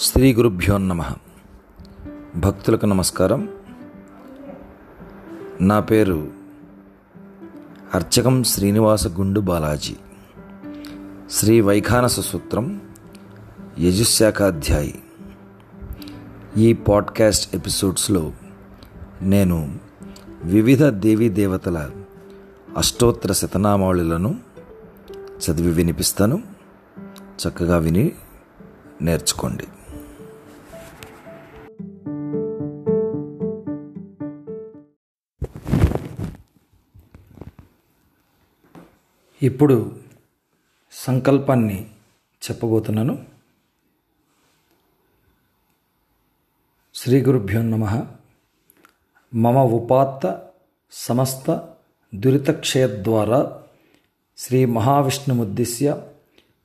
శ్రీ గురుభ్యో నమ. భక్తులకు నమస్కారం. నా పేరు అర్చకం శ్రీనివాస గుండు బాలాజీ. శ్రీ వైఖానస సూత్రం యజుశాఖాధ్యాయి. ఈ పాడ్కాస్ట్ ఎపిసోడ్స్లో నేను వివిధ దేవీ దేవతల అష్టోత్తర శతనామావళులను చదివి వినిపిస్తాను. చక్కగా విని నేర్చుకోండి. ఇప్పుడు సంకల్పాన్ని చెప్పబోతున్నాను. శ్రీ గురుభ్యో నమ. మమ ఉపాత్త సమస్త దురితక్షయద్వారా శ్రీ మహావిష్ణుముద్దిశ్య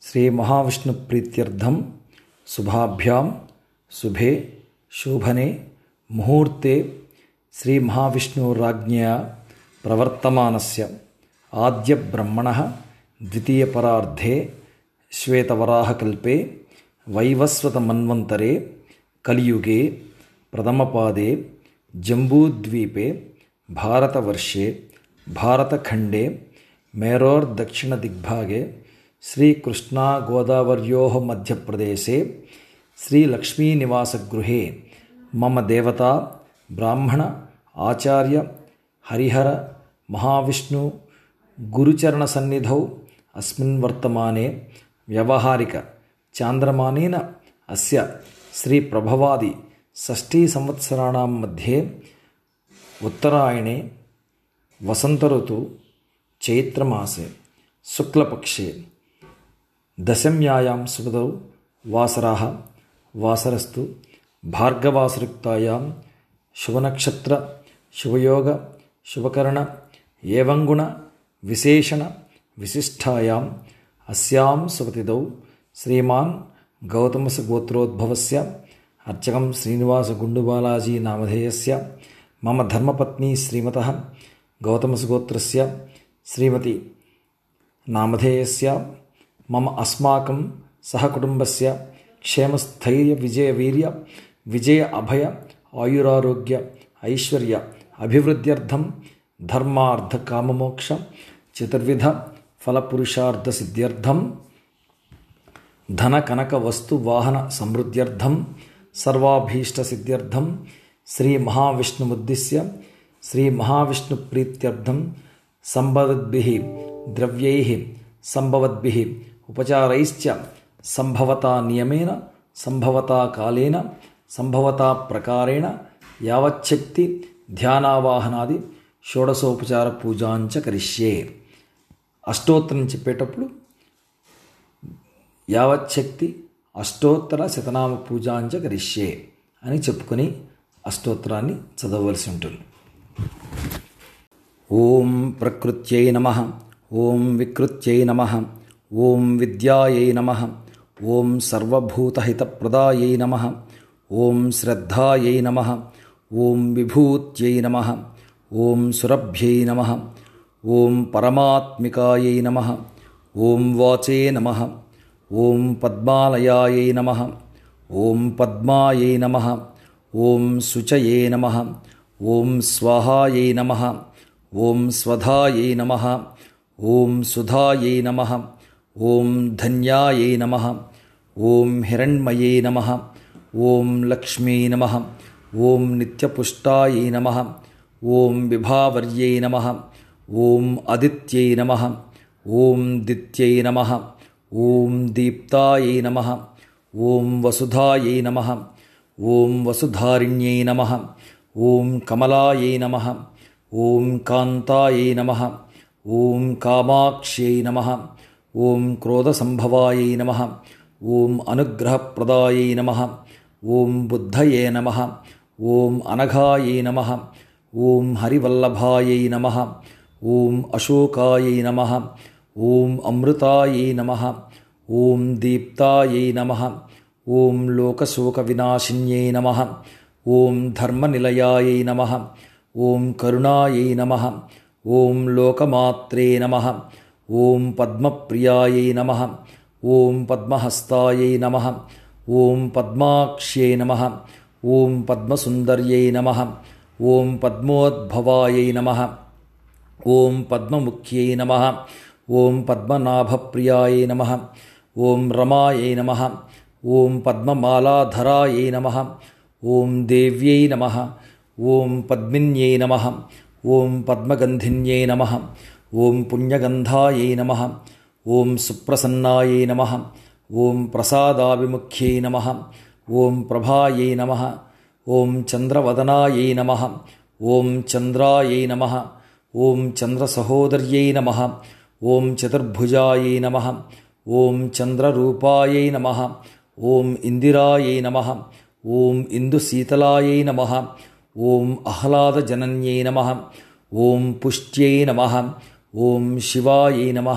శ్రీ మహావిష్ణు ప్రీత్యర్థం శుభాభ్యాం శుభే శోభనే ముహూర్తే శ్రీ మహావిష్ణురాజ్ఞ ప్రవర్తమానస్య. आद्य ब्रह्मण द्वितीयपरार्धे वैवस्वत मन्वंतरे कलियुगे प्रथम पादे जम्बूद्वीपे, भारतवर्षे भारतखंडे भारतखण्डे श्री लक्ष्मी निवास श्रीलक्ष्मीनिवासगृहे मम देवता, ब्राह्मण, आचार्य, हरिहर, महाविष्णु హరిహర మహావిష్ణు గురుచరణ సన్నిధౌ అస్మిన్ వర్తమానే వ్యవహారిక చాంద్రమానేన అస్య శ్రీ ప్రభవాది షష్ఠీ సంవత్సరాణం మధ్యే ఉత్తరాయణే వసంతఋతు చైత్రమాసే శుక్లపక్షే దశమ్యాయాం సుగదౌ వాసరాः వాసరస్తు భార్గవాసరుక్తాయాం శుభనక్షత్ర శుభయోగ శుభకరణ ఏవంగుణ विशेषणविशिष्टायाम् अस्यां सुपतिदौ श्रीमान् गौतमसगोत्रोद्भवस्य अर्चकं श्रीनिवासगुण्डुबालाजी नामधेयस्य मम धर्मपत्नी श्रीमतः गौतमसगोत्रस्य श्रीमती नामधेयस्य मम अस्माकं सहकुटुम्बस्य क्षेमस्थैर्यविजयवीर्य विजय अभय आयुरारोग्य ऐश्वर्य अभिवृद्ध्यर्थं धर्मार्थकाममोक्ष చతుర్విధ ఫలపురుషార్థ సిద్ధ్యర్థం ధన కనక వస్తు వాహన సమృద్ధ్యర్థం సర్వాభీష్ట సిద్ధ్యర్థం శ్రీ మహావిష్ణుముద్దిశ్య శ్రీ మహావిష్ణు ప్రీత్యర్థం సంభవద్భి ద్రవ్యై సంభవద్భి ఉపచారైశ్చ సంభవతా నియమేన సంభవతా కాలేన సంభవతా ప్రకారేణ యావచ్చక్తి ధ్యానావాహనాది షోడశోపచార పూజాంచ కరిష్యే. అష్టోత్తరం చెప్పేటప్పుడు యావచ్చక్తి అష్టోత్తర శతనామ పూజాంజ కరిష్యే అని చెప్పుకొని అష్టోత్తరాన్ని చదవవలసి ఉంటుంది. ఓం ప్రకృత్యై నమ ఓం వికృత్యై నమ ఓం విద్యాయై నమ ఓం సర్వభూతహితప్రదాయై నమ ఓం శ్రద్ధాయై నమ ఓం విభూత్యై నమ ఓం సురభ్యై నమ ॐ परमात्मिकायै नमः ॐ वाचे नमः ॐ पद्मालयायै नमः ॐ पद्मायै नमः ॐ शुचये नमः ॐ स्वाहायै नमः ॐ स्वधायै नमः ॐ सुधायै नमः ॐ धन्यायै नमः ॐ हिरण्मये नमः ॐ लक्ष्मी नमः ॐ नित्यपुष्टायै नमः ॐ विभावर्यै नमः ॐ अदित्यै नमः ॐ नम नमः ॐ नम नमः ॐ नम ओम ॐ वसुधारिण्यै नमः ॐ नम नमः ॐ कान्तायै नमः ॐ नम नमः ॐ क्रोधसम्भवायै नमः ॐ अनुग्रहप्रदायै नमः ॐ बुद्धये नमः ॐ अनघायै नमः ॐ हरिवल्लभायै नमः ॐ अशोकायै नमः ॐ अमृतायै नमः ॐ दीप्तायै नमः ॐ लोकशोकविनाशिन्यै नमः ॐ धर्मनिलयायै नमः ॐ करुणायै नमः ॐ लोकमात्रे नमः ॐ पद्मप्रियायै नमः ॐ पद्महस्तायै नमः ॐ पद्माक्ष्यै नमः ॐ पद्मसुन्दर्यै नमः ॐ पद्मोद्भवायै नमः ॐ पद्ममुख्यै नमः ॐ पद्मनाभप्रियायै नमः ॐ रमायै नमः ॐ पद्ममालाधरायै नमः ॐ देव्यै नमः ॐ पद्मिन्यै नमः ॐ पद्मगन्धिन्यै नमः ॐ पुण्यगन्धायै नमः ॐ सुप्रसन्नायै नमः ॐ प्रसादाभिमुख्यै नमः ॐ प्रभायै नमः ॐ चन्द्रवदनायै नमः ॐ चन्द्रायै नमः ஓம் சந்திரசகோதரியை நம ஓம் சதுர்புஜாயை நம ஓம் சந்திரரூபாயை நம ஓம் இந்திராயை நம ஓம் இந்து சீதலாயை நம ஓம் அஹ்லாத ஜனன்யை நம ஓம் புஷ்டியை நம ஓம் சிவாயை நம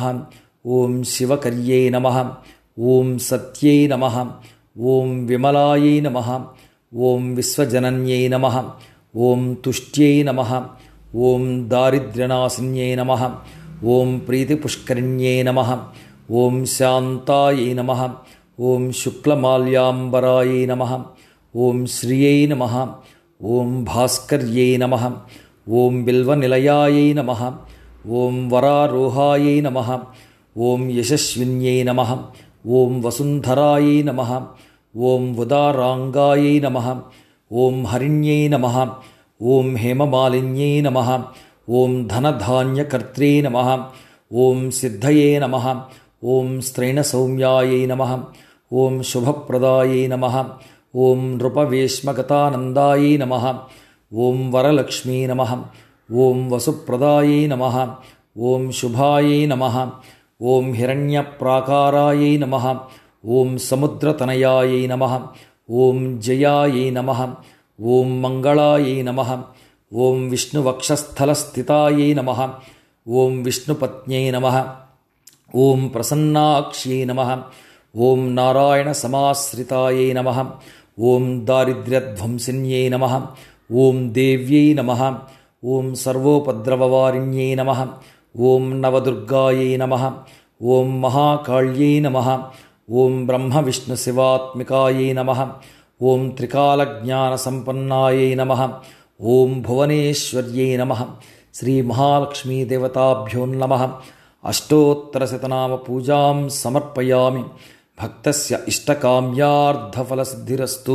ஓம் சிவகரியை நம ஓம் சத்யை நம ஓம் விமலாயை நம ஓம் விஸ்வஜனன்யை நம ஓம் துஷ்டியை நம ॐ दारिद्र्यनासिन्यै नमः ॐ प्रीतिपुष्करिण्ये नमः ॐ शान्तायै नमः ॐ शुक्लमाल्याम्बरायै नमः ॐ श्रियै नमः ॐ भास्कर्यै नमः ॐ बिल्वनिलयायै नमः ॐ वरारोहायै नमः ॐ यशस्विन्यै नमः ॐ वसुन्धरायै नमः ॐ उदाराङ्गायै नमः ॐ हरिण्यै नमः ॐ हेममालिन्यै नमः ॐ धनधान्यकर्त्रे नमः ॐ सिद्धये नमः ॐ स्त्रैणसौम्यायै नमः ॐ शुभप्रदायै नमः ॐ नृपवेश्मगतानन्दायै नमः ॐ वरलक्ष्मी नमः ॐ वसुप्रदायै नमः ॐ शुभायै नमः ॐ हिरण्यप्राकारायै नमः ॐ समुद्रतनयायै नमः ॐ जयायै नमः ॐ मङ्गलायै नमः ॐ विष्णुवक्षस्थलस्थितायै नमः ॐ विष्णुपत्न्यै नमः ॐ प्रसन्नाक्ष्यै नमः ॐ नारायणसमाश्रितायै नमः ओं दारिद्र्यध्वंसिन्यै नमः ओं देव्यै नमः ओं सर्वोपद्रववारिण्यै नमः ओं नवदुर्गायै नमः ओं महाकाल्यै नमः ॐ ब्रह्मविष्णुशिवात्मिकायै नमः ఓం త్రికాలజ్ఞానసంపన్నాయై నమ ఓం భువనేశ్వర్యై నమ శ్రీమహాలక్ష్మీదేవతాభ్యో నమ అష్టోత్తరశతనామపూజాం సమర్పయామి భక్తస్య ఇష్టకామ్యార్థఫలసిద్ధిరస్తు